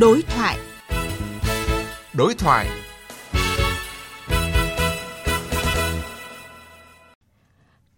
Đối thoại. Đối thoại.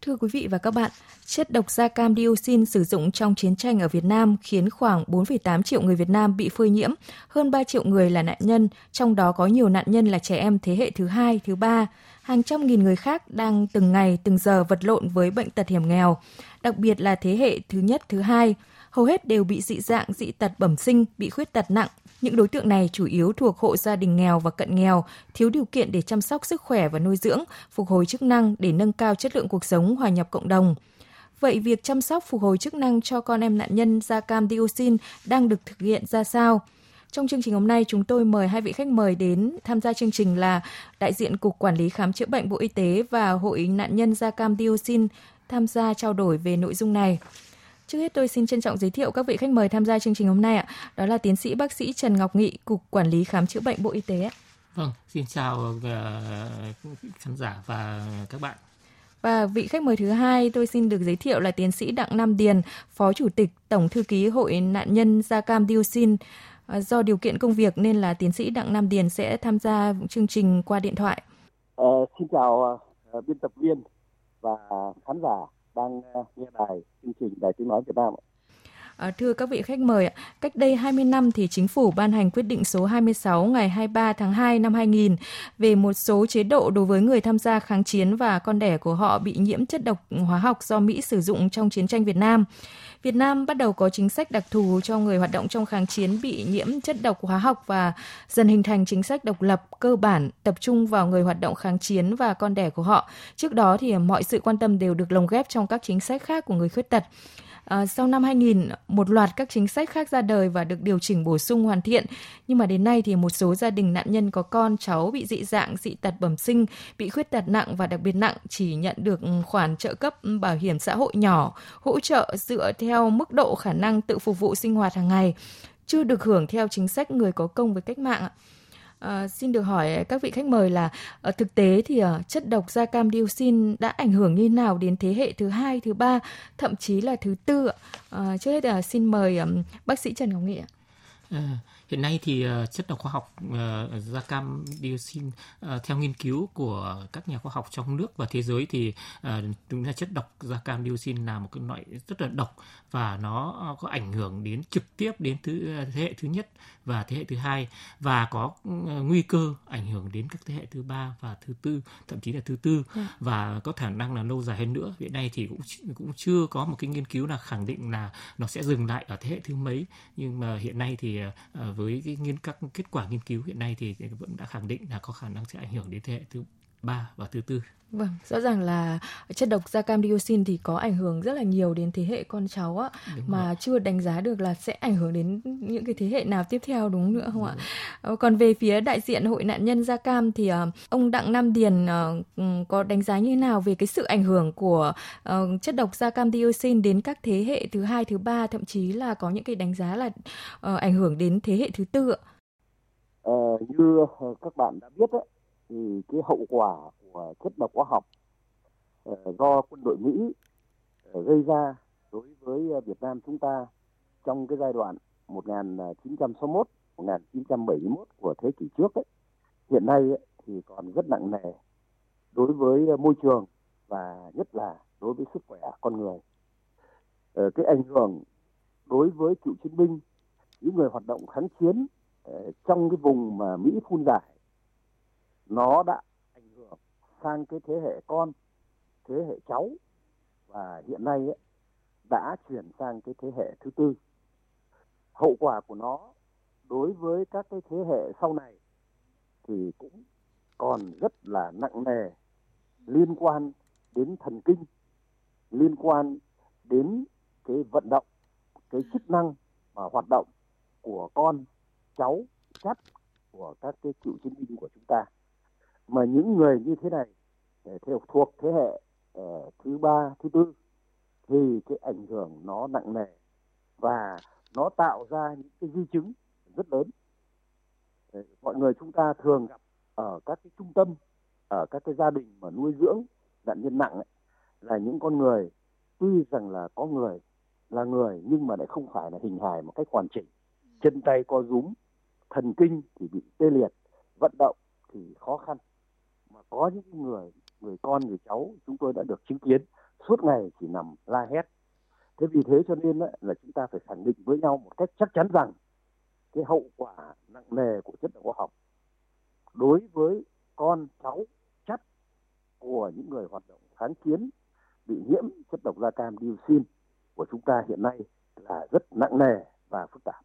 Thưa quý vị và các bạn, chất độc da cam dioxin sử dụng trong chiến tranh ở Việt Nam khiến khoảng 4,8 triệu người Việt Nam bị phơi nhiễm, hơn 3 triệu người là nạn nhân, trong đó có nhiều nạn nhân là trẻ em thế hệ thứ hai, thứ ba. Hàng trăm nghìn người khác đang từng ngày, từng giờ vật lộn với bệnh tật hiểm nghèo, đặc biệt là thế hệ thứ nhất, thứ hai. Hầu hết đều bị dị dạng, dị tật bẩm sinh, bị khuyết tật nặng, những đối tượng này chủ yếu thuộc hộ gia đình nghèo và cận nghèo, thiếu điều kiện để chăm sóc sức khỏe và nuôi dưỡng, phục hồi chức năng để nâng cao chất lượng cuộc sống, hòa nhập cộng đồng. Vậy việc chăm sóc phục hồi chức năng cho con em nạn nhân da cam dioxin đang được thực hiện ra sao? Trong chương trình hôm nay, chúng tôi mời hai vị khách mời đến tham gia chương trình là đại diện Cục Quản lý Khám chữa bệnh Bộ Y tế và Hội nạn nhân da cam dioxin tham gia trao đổi về nội dung này. Trước hết tôi xin trân trọng giới thiệu các vị khách mời tham gia chương trình hôm nay ạ. Đó là tiến sĩ bác sĩ Trần Ngọc Nghị, Cục Quản lý Khám chữa bệnh Bộ Y tế ạ. Vâng, xin chào uh, khán giả và các bạn. Và vị khách mời thứ hai tôi xin được giới thiệu là tiến sĩ Đặng Nam Điền, Phó Chủ tịch Tổng Thư ký Hội nạn nhân da cam dioxin. À, do điều kiện công việc nên là tiến sĩ Đặng Nam Điền sẽ tham gia chương trình qua điện thoại. Ờ, xin chào uh, biên tập viên và khán giả đang ờ, nghe đài chương trình Đài Tiếng Nói Việt Nam. À, thưa các vị khách mời, cách đây 20 năm thì chính phủ ban hành quyết định số 26 ngày 23 tháng 2 năm 2000 về một số chế độ đối với người tham gia kháng chiến và con đẻ của họ bị nhiễm chất độc hóa học do Mỹ sử dụng trong chiến tranh Việt Nam. Việt Nam bắt đầu có chính sách đặc thù cho người hoạt động trong kháng chiến bị nhiễm chất độc hóa học và dần hình thành chính sách độc lập cơ bản tập trung vào người hoạt động kháng chiến và con đẻ của họ. Trước đó thì mọi sự quan tâm đều được lồng ghép trong các chính sách khác của người khuyết tật. À, sau năm 2000, một loạt các chính sách khác ra đời và được điều chỉnh bổ sung hoàn thiện. Nhưng mà đến nay thì một số gia đình nạn nhân có con cháu bị dị dạng, dị tật bẩm sinh, bị khuyết tật nặng và đặc biệt nặng chỉ nhận được khoản trợ cấp bảo hiểm xã hội nhỏ, hỗ trợ dựa theo mức độ khả năng tự phục vụ sinh hoạt hàng ngày, chưa được hưởng theo chính sách người có công với cách mạng ạ. À, xin được hỏi các vị khách mời là à, thực tế thì à, chất độc da cam dioxin đã ảnh hưởng như nào đến thế hệ thứ hai, thứ ba, thậm chí là thứ tư À, trước hết là xin mời à, bác sĩ Trần Ngọc Nghị ạ. À, hiện nay thì uh, chất độc khoa học uh, da cam dioxin uh, theo nghiên cứu của các nhà khoa học trong nước và thế giới thì uh, đúng là chất độc da cam dioxin là một cái loại rất là độc và nó có ảnh hưởng đến trực tiếp đến thứ thế hệ thứ nhất và thế hệ thứ hai. Và có uh, nguy cơ ảnh hưởng đến các thế hệ thứ ba và thứ tư thậm chí là thứ tư. Ừ. và có khả năng là lâu dài hơn nữa. Hiện nay thì cũng cũng chưa có một cái nghiên cứu nào khẳng định là nó sẽ dừng lại ở thế hệ thứ mấy. Nhưng mà hiện nay thì uh, với cái nghiên các kết quả nghiên cứu hiện nay thì vẫn đã khẳng định là có khả năng sẽ ảnh hưởng đến thế hệ thứ ba và thứ tư Vâng, rõ ràng là chất độc da cam dioxin thì có ảnh hưởng rất là nhiều đến thế hệ con cháu á đúng mà rồi. chưa đánh giá được là sẽ ảnh hưởng đến những cái thế hệ nào tiếp theo đúng nữa không đúng. ạ? Ờ, còn về phía đại diện hội nạn nhân da cam thì uh, ông Đặng Nam Điền uh, có đánh giá như thế nào về cái sự ảnh hưởng của chất độc da cam dioxin đến các thế hệ thứ hai, thứ ba thậm chí là có những cái đánh giá là ảnh hưởng đến thế hệ thứ tư ạ? Ờ, như các bạn đã biết ấy, thì cái hậu quả của chất độc hóa học ờ, do quân đội Mỹ ờ, gây ra đối với ờ, Việt Nam chúng ta trong cái giai đoạn 1961 1971 của thế kỷ trước ấy, hiện nay ấy, thì còn rất nặng nề đối với môi trường và nhất là đối với sức khỏe con người. Cái ảnh hưởng đối với cựu chiến binh, những người hoạt động kháng chiến trong cái vùng mà Mỹ phun giải nó đã ảnh hưởng sang cái thế hệ con thế hệ cháu. Và hiện nay ấy, đã chuyển sang cái thế hệ thứ tư. Hậu quả của nó đối với các cái thế hệ sau này thì cũng còn rất là nặng nề liên quan đến thần kinh liên quan đến cái vận động cái chức năng và hoạt động của con cháu chắt của các cái cựu chiến binh của chúng ta mà những người như thế này theo thuộc thế hệ uh, thứ ba thứ tư thì cái ảnh hưởng nó nặng nề và nó tạo ra những cái di chứng rất lớn. Ờ, mọi người chúng ta thường gặp ở các cái trung tâm ở các cái gia đình mà nuôi dưỡng nạn nhân nặng ấy, là những con người tuy rằng là có người là người nhưng mà lại không phải là hình hài một cách hoàn chỉnh. Chân tay co rúm thần kinh thì bị tê liệt vận động thì khó khăn có những người người con, người cháu chúng tôi đã được chứng kiến, suốt ngày chỉ nằm la hét thế vì thế cho nên là chúng ta phải khẳng định với nhau một cách chắc chắn rằng cái hậu quả nặng nề của chất độc hóa học đối với con cháu chất của những người hoạt động kháng chiến bị nhiễm chất độc da cam dioxin của chúng ta hiện nay là rất nặng nề và phức tạp.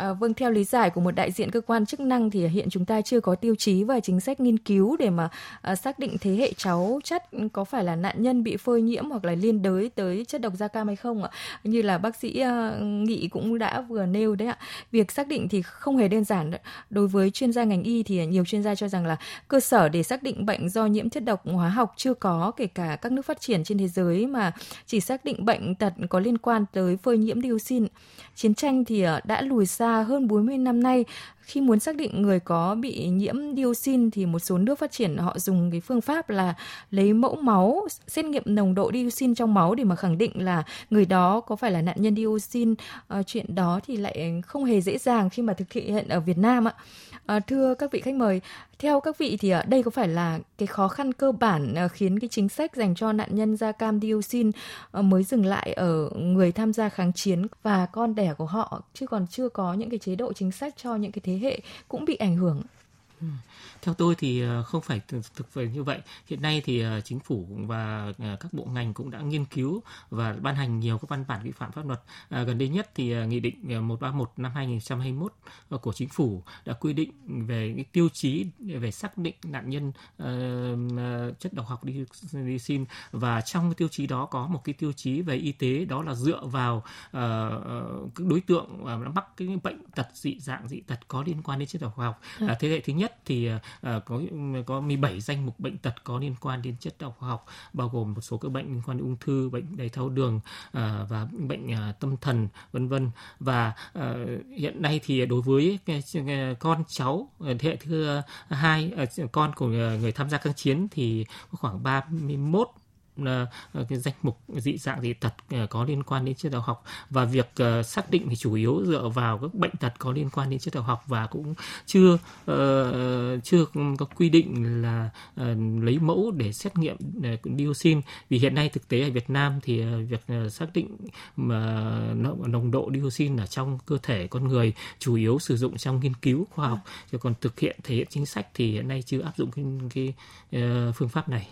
À, vâng, theo lý giải của một đại diện cơ quan chức năng thì hiện chúng ta chưa có tiêu chí và chính sách nghiên cứu để mà à, xác định thế hệ cháu chất có phải là nạn nhân bị phơi nhiễm hoặc là liên đới tới chất độc da cam hay không ạ? Như là bác sĩ à, Nghị cũng đã vừa nêu đấy ạ. Việc xác định thì không hề đơn giản. Đối với chuyên gia ngành y thì nhiều chuyên gia cho rằng là cơ sở để xác định bệnh do nhiễm chất độc hóa học chưa có kể cả các nước phát triển trên thế giới mà chỉ xác định bệnh tật có liên quan tới phơi nhiễm dioxin. Chiến tranh thì à, đã lùi xa hơn 40 năm nay khi muốn xác định người có bị nhiễm dioxin thì một số nước phát triển họ dùng cái phương pháp là lấy mẫu máu xét nghiệm nồng độ dioxin trong máu để mà khẳng định là người đó có phải là nạn nhân dioxin. À, chuyện đó thì lại không hề dễ dàng khi mà thực hiện ở Việt Nam ạ à, thưa các vị khách mời theo các vị thì ờ, đây có phải là cái khó khăn cơ bản ờ, khiến cái chính sách dành cho nạn nhân da cam dioxin mới dừng lại ở người tham gia kháng chiến và con đẻ của họ chứ còn chưa có những cái chế độ chính sách cho những cái thế hệ cũng bị ảnh hưởng. Ừ. Theo tôi thì ờ, không phải thực về như vậy. Hiện nay thì ờ, chính phủ và ờ, các bộ ngành cũng đã nghiên cứu và ban hành nhiều các văn bản vi phạm pháp luật. À, gần đây nhất thì nghị định 131 năm 2021 của chính phủ đã quy định về cái tiêu chí về xác định nạn nhân uh, chất độc học dioxin và trong cái tiêu chí đó có một cái tiêu chí về y tế đó là dựa vào uh, các đối tượng uh, mắc cái bệnh tật dị dạng dị tật có liên quan đến chất độc học. À, thế hệ thứ nhất thì à, có có 17 danh mục bệnh tật có liên quan đến chất độc học bao gồm một số các bệnh liên quan đến ung thư, bệnh đái tháo đường ờ, và bệnh ờ, tâm thần vân vân. Và hiện nay thì đối với con cháu thế hệ thứ hai con của người tham gia kháng chiến thì khoảng 31 Ờ, cái danh mục dị dạng dị tật ờ, có liên quan đến chất độc học. Và việc ờ, xác định thì chủ yếu dựa vào các bệnh tật có liên quan đến chất độc học và cũng chưa chưa có quy định là lấy mẫu để xét nghiệm dioxin. Vì hiện nay thực tế ở Việt Nam thì việc xác định mà nồng độ dioxin ở trong cơ thể con người chủ yếu sử dụng trong nghiên cứu khoa học. Chứ còn thực hiện thể hiện chính sách thì hiện nay chưa áp dụng cái, cái phương pháp này.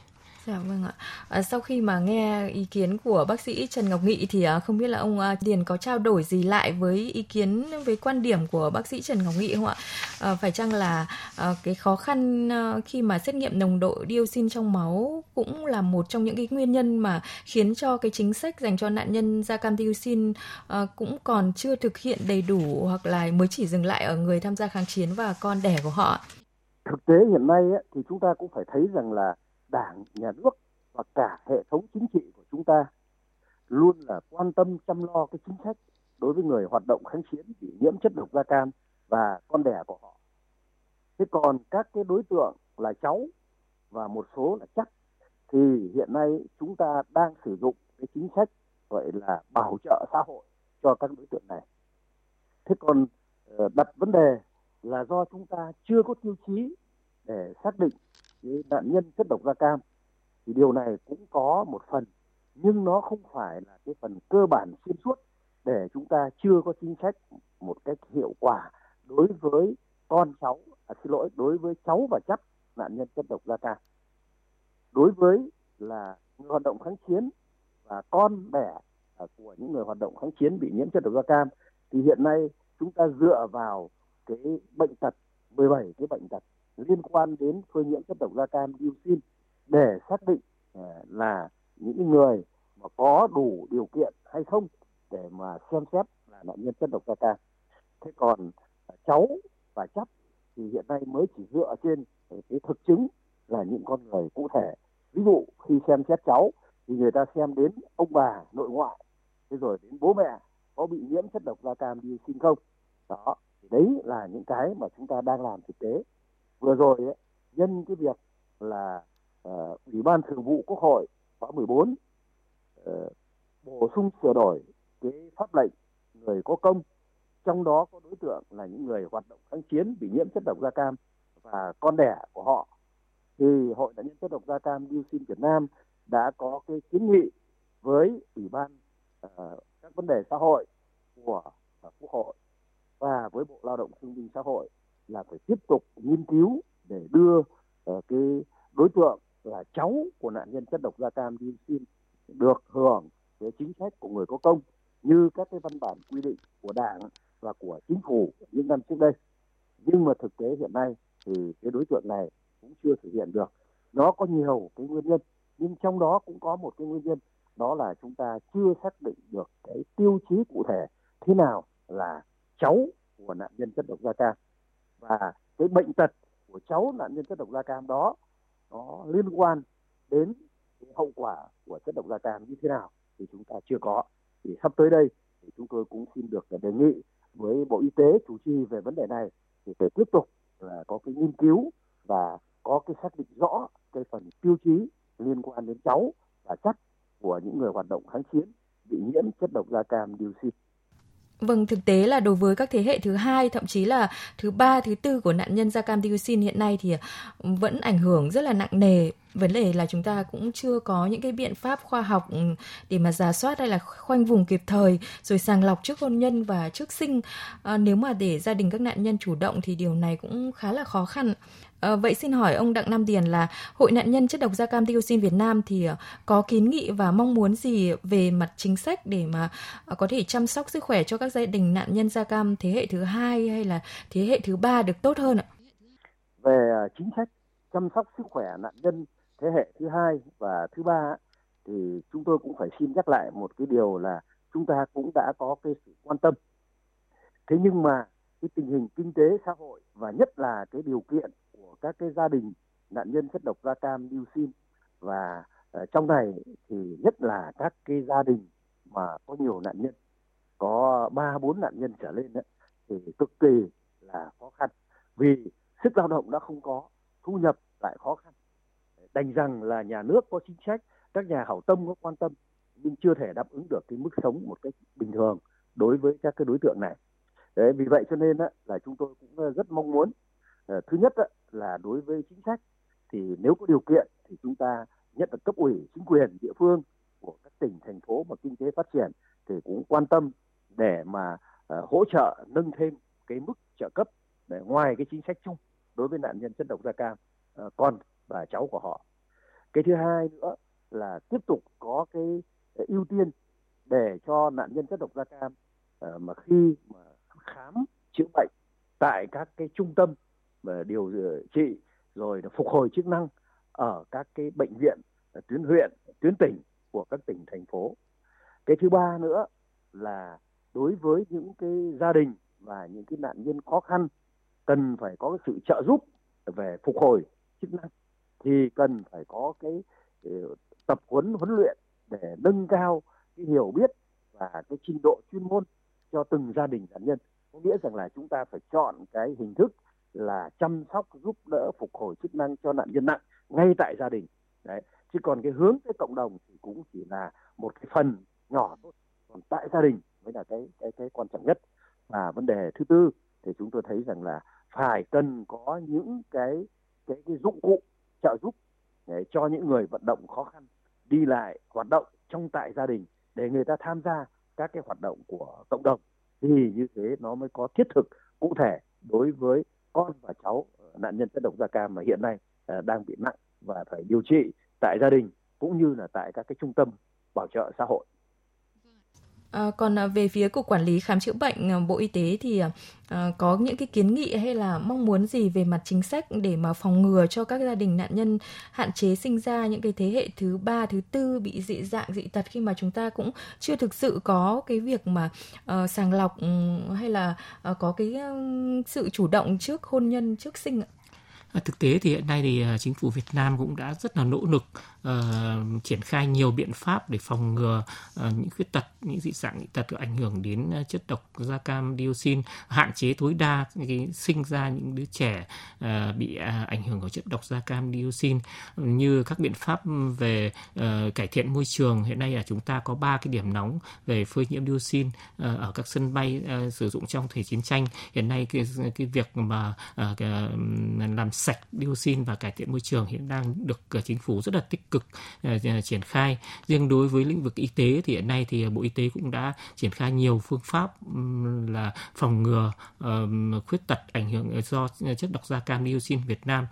Dạ vâng ạ. À, sau khi mà nghe ý kiến của bác sĩ Trần Ngọc Nghị thì à, không biết là ông à, Điền có trao đổi gì lại với ý kiến với quan điểm của bác sĩ Trần Ngọc Nghị không ạ? À, phải chăng là à, cái khó khăn à, khi mà xét nghiệm nồng độ dioxin trong máu cũng là một trong những cái nguyên nhân mà khiến cho cái chính sách dành cho nạn nhân da cam dioxin à, cũng còn chưa thực hiện đầy đủ hoặc là mới chỉ dừng lại ở người tham gia kháng chiến và con đẻ của họ? Thực tế hiện nay thì chúng ta cũng phải thấy rằng là đảng, nhà nước và cả hệ thống chính trị của chúng ta luôn là quan tâm chăm lo cái chính sách đối với người hoạt động kháng chiến bị nhiễm chất độc da cam và con đẻ của họ. Thế còn các cái đối tượng là cháu và một số là chắc, thì hiện nay chúng ta đang sử dụng cái chính sách gọi là bảo trợ xã hội cho các đối tượng này. Thế còn ờ, đặt vấn đề là do chúng ta chưa có tiêu chí để xác định cái nạn nhân chất độc da cam thì điều này cũng có một phần nhưng nó không phải là cái phần cơ bản xuyên suốt để chúng ta chưa có chính sách một cách hiệu quả đối với con cháu à, xin lỗi đối với cháu và chắc nạn nhân chất độc da cam. Đối với là người hoạt động kháng chiến và con đẻ à, của những người hoạt động kháng chiến bị nhiễm chất độc da cam thì hiện nay chúng ta dựa vào cái bệnh tật 17 cái bệnh tật liên quan đến phơi nhiễm chất độc da cam dioxin để xác định ờ, là những người mà có đủ điều kiện hay không để mà xem xét là nạn nhân chất độc da cam. Thế còn ờ, cháu và chấp thì hiện nay mới chỉ dựa trên cái thực chứng là những con người cụ thể. Ví dụ khi xem xét cháu thì người ta xem đến ông bà nội ngoại, thế rồi đến bố mẹ có bị nhiễm chất độc da cam dioxin không. Đó, đấy là những cái mà chúng ta đang làm thực tế vừa rồi ấy, nhân cái việc là uh, ủy ban thường vụ quốc hội khóa 14 uh, ờ, bổ sung sửa đổi cái pháp lệnh người có công trong đó có đối tượng là những người hoạt động kháng chiến bị nhiễm chất độc da cam và con đẻ của họ. Thì hội nạn nhân chất độc da cam dioxin Việt Nam đã có cái kiến nghị với ủy ban uh, các vấn đề xã hội của uh, quốc hội và với bộ lao động thương binh xã hội là phải tiếp tục nghiên cứu để đưa uh, cái đối tượng là cháu của nạn nhân chất độc da cam dioxin được hưởng cái chính sách của người có công như các cái văn bản quy định của đảng và của chính phủ những năm trước đây. Nhưng mà thực tế hiện nay thì cái đối tượng này cũng chưa thực hiện được. Nó có nhiều cái nguyên nhân nhưng trong đó cũng có một cái nguyên nhân đó là chúng ta chưa xác định được cái tiêu chí cụ thể thế nào là cháu của nạn nhân chất độc da cam và cái bệnh tật của cháu nạn nhân chất độc da cam đó, nó liên quan đến cái hậu quả của chất độc da cam như thế nào thì chúng ta chưa có thì sắp tới đây thì chúng tôi cũng xin được đề nghị với bộ y tế chủ trì về vấn đề này thì phải tiếp tục là có cái nghiên cứu và có cái xác định rõ cái phần tiêu chí liên quan đến cháu và chắc của những người hoạt động kháng chiến bị nhiễm chất độc da cam dioxin. Vâng, thực tế là đối với các thế hệ thứ hai, thậm chí là thứ ba, thứ tư của nạn nhân da cam dioxin hiện nay thì ừ, vẫn ảnh hưởng rất là nặng nề. Vấn đề là chúng ta cũng chưa có những cái biện pháp khoa học ừ, để mà giả soát hay là khoanh vùng kịp thời, rồi sàng lọc trước hôn nhân và trước sinh. À, nếu mà để gia đình các nạn nhân chủ động thì điều này cũng khá là khó khăn. À, vậy xin hỏi ông Đặng Nam Điền là Hội nạn nhân chất độc da cam dioxin Việt Nam thì ờ, có kiến nghị và mong muốn gì về mặt chính sách để mà có thể chăm sóc sức khỏe cho các gia đình nạn nhân da cam thế hệ thứ hai hay là thế hệ thứ ba được tốt hơn ạ? Về chính sách chăm sóc sức khỏe nạn nhân thế hệ thứ hai và thứ ba thì chúng tôi cũng phải xin nhắc lại một cái điều là chúng ta cũng đã có cái sự quan tâm. Thế nhưng mà cái tình hình kinh tế xã hội và nhất là cái điều kiện của các cái gia đình nạn nhân chất độc da cam dioxin và uh, trong này thì nhất là các cái gia đình mà có nhiều nạn nhân có ba bốn nạn nhân trở lên đó, thì cực kỳ là khó khăn vì sức lao động đã không có thu nhập lại khó khăn đành rằng là nhà nước có chính sách các nhà hảo tâm có quan tâm nhưng chưa thể đáp ứng được cái mức sống một cách bình thường đối với các cái đối tượng này. Đấy, vì vậy cho nên á, là chúng tôi cũng ờ, rất mong muốn à, thứ nhất á, là đối với chính sách thì nếu có điều kiện thì chúng ta nhất là cấp ủy chính quyền địa phương của các tỉnh thành phố mà kinh tế phát triển thì cũng quan tâm để mà à, hỗ trợ nâng thêm cái mức trợ cấp để ngoài cái chính sách chung đối với nạn nhân chất độc da cam. À, còn và cháu của họ. Cái thứ hai nữa là tiếp tục có cái ờ, ưu tiên để cho nạn nhân chất độc da cam uh, mà khi mà khám chữa bệnh tại các cái trung tâm mà điều trị rồi phục hồi chức năng ở các cái bệnh viện tuyến huyện tuyến tỉnh của các tỉnh thành phố. Cái thứ ba nữa là đối với những cái gia đình và những cái nạn nhân khó khăn cần phải có cái sự trợ giúp về phục hồi chức năng thì cần phải có cái ờ, tập huấn huấn luyện để nâng cao cái hiểu biết và cái trình độ chuyên môn cho từng gia đình nạn nhân. Có nghĩa rằng là chúng ta phải chọn cái hình thức là chăm sóc, giúp đỡ, phục hồi chức năng cho nạn nhân nặng ngay tại gia đình. Đấy, chứ còn cái hướng tới cộng đồng thì cũng chỉ là một cái phần nhỏ thôi, còn tại gia đình mới là cái cái cái quan trọng nhất. Và vấn đề thứ tư thì chúng tôi thấy rằng là phải cần có những cái cái cái dụng cụ trợ giúp để cho những người vận động khó khăn đi lại, hoạt động trong tại gia đình để người ta tham gia các cái hoạt động của cộng đồng thì như thế nó mới có thiết thực, cụ thể đối với con và cháu ờ, nạn nhân chất độc da cam mà hiện nay ờ, đang bị nặng và phải điều trị tại gia đình cũng như là tại các cái trung tâm bảo trợ xã hội. Ờ, à, còn về phía cục quản lý khám chữa bệnh à, bộ y tế thì à, à, có những cái kiến nghị hay là mong muốn gì về mặt chính sách để mà phòng ngừa cho các gia đình nạn nhân hạn chế sinh ra những cái thế hệ thứ ba thứ tư bị dị dạng dị tật khi mà chúng ta cũng chưa thực sự có cái việc mà à, sàng lọc ừ, hay là à, có cái sự chủ động trước hôn nhân trước sinh ạ? À, thực tế thì hiện nay thì à, chính phủ Việt Nam cũng đã rất là nỗ lực uh, triển khai nhiều biện pháp để phòng ngừa uh, những khuyết tật, những dị dạng dị tật ảnh hưởng đến à, chất độc da cam dioxin, hạn chế tối đa cái sinh ra những đứa trẻ uh, bị uh, ảnh hưởng của chất độc da cam dioxin như các biện pháp về uh, cải thiện môi trường. Hiện nay là chúng ta có ba cái điểm nóng về phơi nhiễm dioxin uh, ở các sân bay uh, sử dụng trong thời chiến tranh. Hiện nay cái cái việc mà uh, làm sạch dioxin và cải thiện môi trường hiện đang được uh, chính phủ rất là tích cực uh, triển khai. Riêng đối với lĩnh vực y tế thì hiện nay thì Bộ Y tế cũng đã triển khai nhiều phương pháp là phòng ngừa khuyết tật ảnh hưởng do chất độc da cam dioxin Việt Nam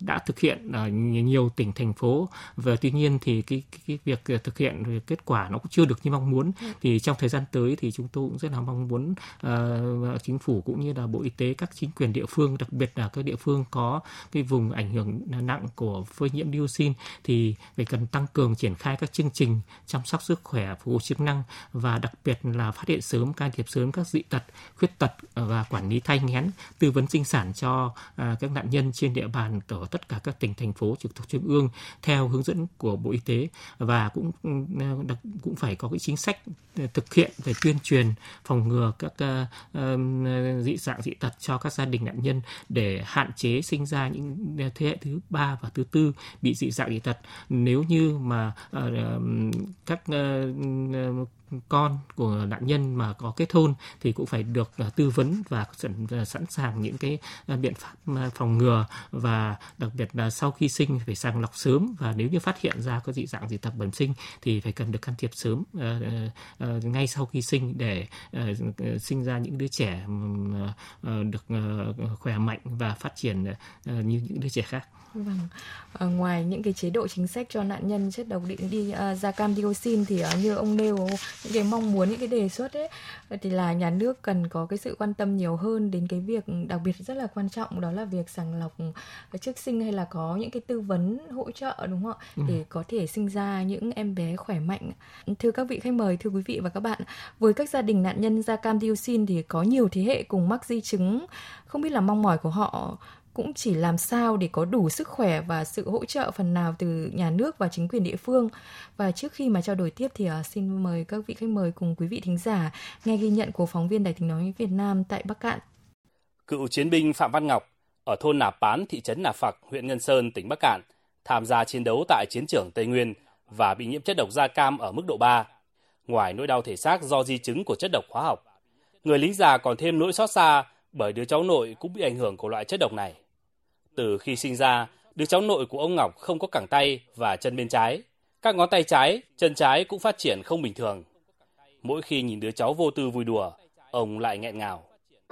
đã thực hiện ở nhiều tỉnh thành phố. Và tuy nhiên thì cái, cái, cái việc thực hiện kết quả nó cũng chưa được như mong muốn. Thì trong thời gian tới thì chúng tôi cũng rất là mong muốn uh, chính phủ cũng như là bộ y tế các chính quyền địa phương đặc biệt là các địa phương có cái vùng ảnh hưởng nặng của phơi nhiễm dioxin thì phải cần tăng cường triển khai các chương trình chăm sóc sức khỏe phục vụ chức năng và đặc biệt là phát hiện sớm can thiệp sớm các dị tật khuyết tật và quản lý thai nghén tư vấn sinh sản cho à, các nạn nhân trên địa bàn ở tất cả các tỉnh thành phố trực thuộc trung ương theo hướng dẫn của bộ y tế. Và cũng à, đặc, cũng phải có cái chính sách thực hiện về tuyên truyền phòng ngừa các uh, dị dạng dị tật cho các gia đình nạn nhân để hạn chế sinh ra những thế hệ thứ ba và thứ tư bị dị dạng dị tật. Nếu như mà uh, các uh, con của nạn nhân mà có kết hôn thì cũng phải được à, tư vấn và sẵn, à, sẵn sàng những cái à, biện pháp phòng ngừa và đặc biệt là sau khi sinh phải sàng lọc sớm và nếu như phát hiện ra có dị dạng dị tật bẩm sinh thì phải cần được can thiệp sớm ngay sau khi sinh để sinh ra những đứa trẻ được khỏe mạnh và phát triển như những đứa trẻ khác. Vâng. À, ngoài những cái chế độ chính sách cho nạn nhân chất độc điện đi uh, da cam dioxin thì uh, như ông nêu những cái mong muốn những cái đề xuất ấy thì là nhà nước cần có cái sự quan tâm nhiều hơn đến cái việc đặc biệt rất là quan trọng đó là việc sàng lọc trước sinh hay là có những cái tư vấn hỗ trợ đúng không ạ ừ. để có thể sinh ra những em bé khỏe mạnh. Thưa các vị khách mời, thưa quý vị và các bạn, với các gia đình nạn nhân da cam dioxin thì có nhiều thế hệ cùng mắc di chứng không biết là mong mỏi của họ cũng chỉ làm sao để có đủ sức khỏe và sự hỗ trợ phần nào từ nhà nước và chính quyền địa phương. Và trước khi mà trao đổi tiếp thì uh, xin mời các vị khách mời cùng quý vị thính giả nghe ghi nhận của phóng viên Đài tiếng nói Việt Nam tại Bắc Cạn. Cựu chiến binh Phạm Văn Ngọc ở thôn Nà Pán, thị trấn Nà Phạc, huyện Ngân Sơn, tỉnh Bắc Cạn tham gia chiến đấu tại chiến trường Tây Nguyên và bị nhiễm chất độc da cam ở mức độ 3. Ngoài nỗi đau thể xác do di chứng của chất độc hóa học, người lính già còn thêm nỗi xót xa bởi đứa cháu nội cũng bị ảnh hưởng của loại chất độc này. Từ khi sinh ra, đứa cháu nội của ông Ngọc không có cẳng tay và chân bên trái. Các ngón tay trái, chân trái cũng phát triển không bình thường. Mỗi khi nhìn đứa cháu vô tư vui đùa, ông lại nghẹn ngào.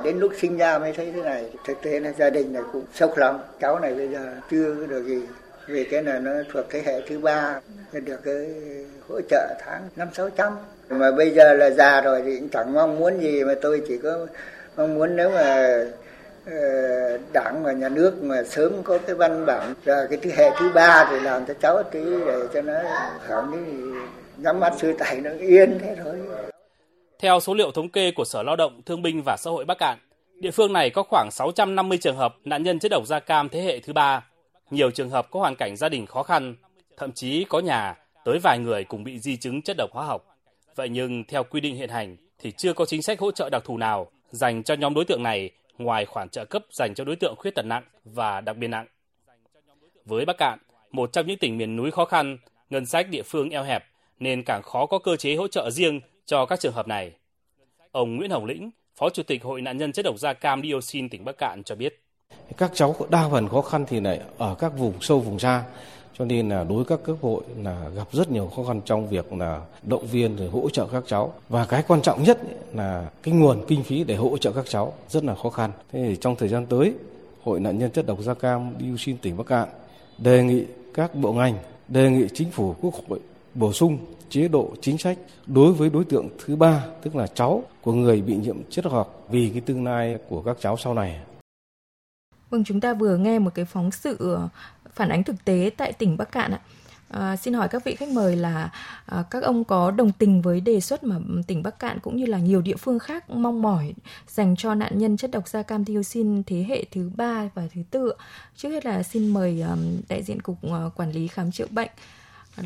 Đến lúc sinh ra mới thấy thế này, thực tế là gia đình này cũng sốc lắm. Cháu này bây giờ chưa được gì, vì cái này nó thuộc thế hệ thứ ba, được cái hỗ trợ tháng năm sáu trăm. Mà bây giờ là già rồi thì cũng chẳng mong muốn gì mà tôi chỉ có mong muốn nếu mà Ờ, đảng và nhà nước mà sớm có cái văn bản ra cái thứ hệ thứ ba thì làm cho cháu tí để cho nó hẳn cái nhắm mắt xuôi tay nó yên thế thôi. Theo số liệu thống kê của Sở Lao động, Thương binh và Xã hội Bắc Cạn, địa phương này có khoảng 650 trường hợp nạn nhân chất độc da cam thế hệ thứ ba. Nhiều trường hợp có hoàn cảnh gia đình khó khăn, thậm chí có nhà tới vài người cùng bị di chứng chất độc hóa học. Vậy nhưng theo quy định hiện hành thì chưa có chính sách hỗ trợ đặc thù nào dành cho nhóm đối tượng này ngoài khoản trợ cấp dành cho đối tượng khuyết tật nặng và đặc biệt nặng. Với Bắc Cạn, một trong những tỉnh miền núi khó khăn, ngân sách địa phương eo hẹp nên càng khó có cơ chế hỗ trợ riêng cho các trường hợp này. Ông Nguyễn Hồng Lĩnh, Phó Chủ tịch Hội nạn nhân chất độc da cam dioxin tỉnh Bắc Cạn cho biết. Các cháu đa phần khó khăn thì lại ở các vùng sâu vùng xa cho nên là đối với các cấp hội là gặp rất nhiều khó khăn trong việc là động viên rồi hỗ trợ các cháu. Và cái quan trọng nhất là cái nguồn kinh phí để hỗ trợ các cháu rất là khó khăn. Thế thì trong thời gian tới hội nạn nhân chất độc da cam dioxin tỉnh bắc cạn đề nghị các bộ ngành đề nghị chính phủ quốc hội bổ sung chế độ chính sách đối với đối tượng thứ ba tức là cháu của người bị nhiễm chất độc học vì cái tương lai của các cháu sau này. Vâng, chúng ta vừa nghe một cái phóng sự ờ, phản ánh thực tế tại tỉnh Bắc Cạn ạ. À, xin hỏi các vị khách mời là à, các ông có đồng tình với đề xuất mà tỉnh Bắc Cạn cũng như là nhiều địa phương khác mong mỏi dành cho nạn nhân chất độc da cam dioxin thế hệ thứ ba và thứ tư. Trước hết là xin mời um, đại diện cục uh, quản lý khám chữa bệnh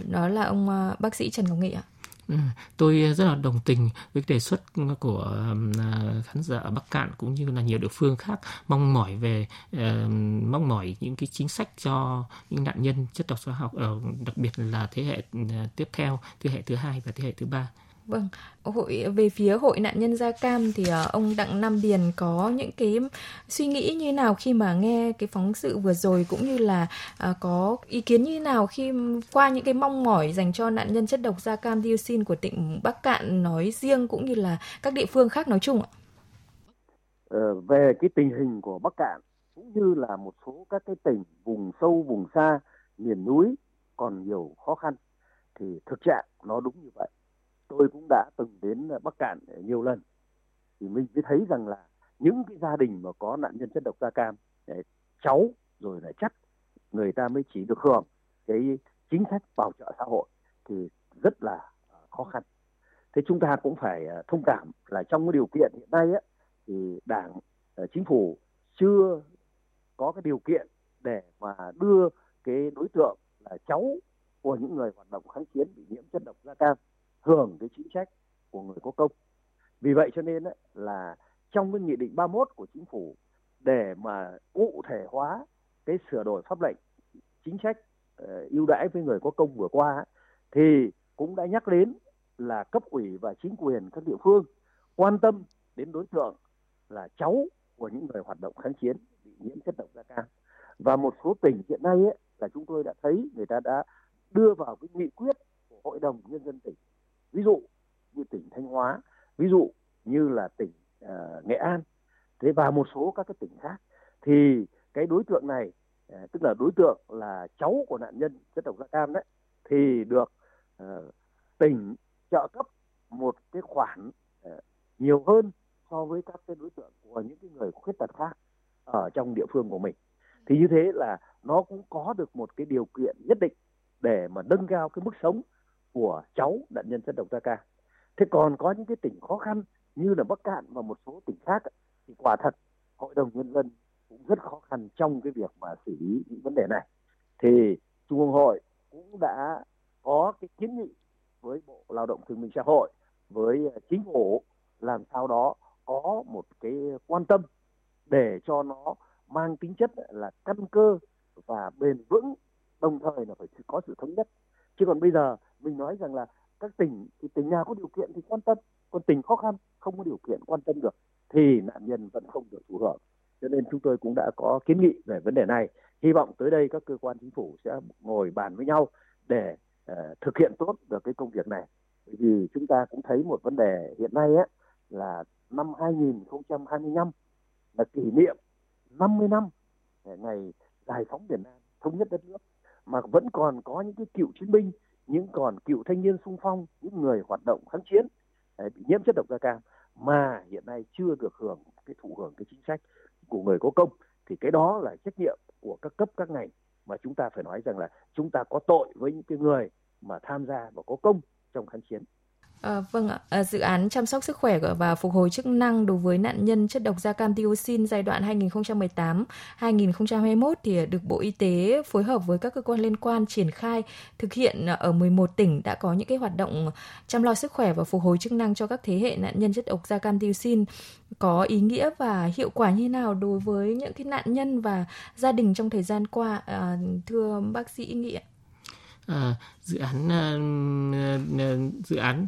đó là ông uh, bác sĩ Trần Ngọc Nghị ạ. À. Ừ, tôi rất là đồng tình với đề xuất của à, khán giả ở Bắc Cạn cũng như là nhiều địa phương khác mong mỏi về ờ, mong mỏi những cái chính sách cho những nạn nhân chất độc hóa học ở đặc biệt là thế hệ ờ, tiếp theo, thế hệ thứ hai và thế hệ thứ ba. Vâng, hội về phía hội nạn nhân da cam thì à, ông Đặng Nam Điền có những cái suy nghĩ như nào khi mà nghe cái phóng sự vừa rồi cũng như là à, có ý kiến như nào khi qua những cái mong mỏi dành cho nạn nhân chất độc da cam dioxin của tỉnh Bắc Cạn nói riêng cũng như là các địa phương khác nói chung ạ? Ờ, về cái tình hình của Bắc Cạn cũng như là một số các cái tỉnh vùng sâu vùng xa miền núi còn nhiều khó khăn thì thực trạng nó đúng như vậy tôi cũng đã từng đến Bắc Cạn nhiều lần. Thì mình mới thấy rằng là những cái gia đình mà có nạn nhân chất độc da cam cháu rồi là chắc người ta mới chỉ được hưởng cái chính sách bảo trợ xã hội thì rất là à, khó khăn. Thế chúng ta cũng phải à, thông cảm là trong cái điều kiện hiện nay á, thì đảng à, chính phủ chưa có cái điều kiện để mà đưa cái đối tượng là cháu của những người hoạt động kháng chiến bị nhiễm chất độc da cam hưởng cái chính sách của người có công. Vì vậy cho nên là trong cái nghị định 31 của chính phủ để mà cụ thể hóa cái sửa đổi pháp lệnh chính sách uh, ưu đãi với người có công vừa qua thì cũng đã nhắc đến là cấp ủy và chính quyền các địa phương quan tâm đến đối tượng là cháu của những người hoạt động kháng chiến bị nhiễm chất độc da cam. Và một số tỉnh hiện nay ấy, là chúng tôi đã thấy người ta đã đưa vào cái nghị quyết của hội đồng nhân dân tỉnh ví dụ như tỉnh thanh hóa ví dụ như là tỉnh uh, nghệ an thế và một số các cái tỉnh khác thì cái đối tượng này uh, tức là đối tượng là cháu của nạn nhân chất độc da cam đấy thì được uh, tỉnh trợ cấp một cái khoản uh, nhiều hơn so với các cái đối tượng của những cái người khuyết tật khác ở trong địa phương của mình. Thì như thế là nó cũng có được một cái điều kiện nhất định để mà nâng cao cái mức sống của cháu nạn nhân chất độc da cam. Thế còn có những cái tỉnh khó khăn như là bắc cạn và một số tỉnh khác thì quả thật hội đồng nhân dân cũng rất khó khăn trong cái việc mà xử lý những vấn đề này. Thì trung ương hội cũng đã có cái kiến nghị với bộ lao động thương minh xã hội, với ờ, chính phủ làm sao đó có một cái quan tâm để cho nó mang tính chất là căn cơ và bền vững, đồng thời là phải có sự thống nhất. Chứ còn bây giờ mình nói rằng là các tỉnh thì tỉnh nào có điều kiện thì quan tâm còn tỉnh khó khăn không có điều kiện quan tâm được thì nạn nhân vẫn không được thụ hưởng. Cho nên chúng tôi cũng đã có kiến nghị về vấn đề này. Hy vọng tới đây các cơ quan chính phủ sẽ ngồi bàn với nhau để uh, thực hiện tốt được cái công việc này. Bởi vì chúng ta cũng thấy một vấn đề hiện nay ấy, là năm 2025 là kỷ niệm 50 năm ngày giải phóng miền Nam thống nhất đất nước mà vẫn còn có những cái cựu chiến binh những còn cựu thanh niên sung phong, những người hoạt động kháng chiến bị nhiễm chất độc da cam mà hiện nay chưa được hưởng cái, thụ hưởng cái chính sách của người có công, thì cái đó là trách nhiệm của các cấp, các ngành. Mà chúng ta phải nói rằng là chúng ta có tội với những cái người mà tham gia và có công trong kháng chiến. À, vâng ạ, à, dự án chăm sóc sức khỏe và phục hồi chức năng đối với nạn nhân chất độc da cam dioxin giai đoạn 2018-2021 thì ờ, được Bộ Y tế phối hợp với các cơ quan liên quan triển khai thực hiện ở 11 tỉnh đã có những cái hoạt động chăm lo sức khỏe và phục hồi chức năng cho các thế hệ nạn nhân chất độc da cam dioxin. Có ý nghĩa và hiệu quả như nào đối với những cái nạn nhân và gia đình trong thời gian qua? À, thưa bác sĩ Nghị ạ? À, dự án ờ, ờ, ờ, dự án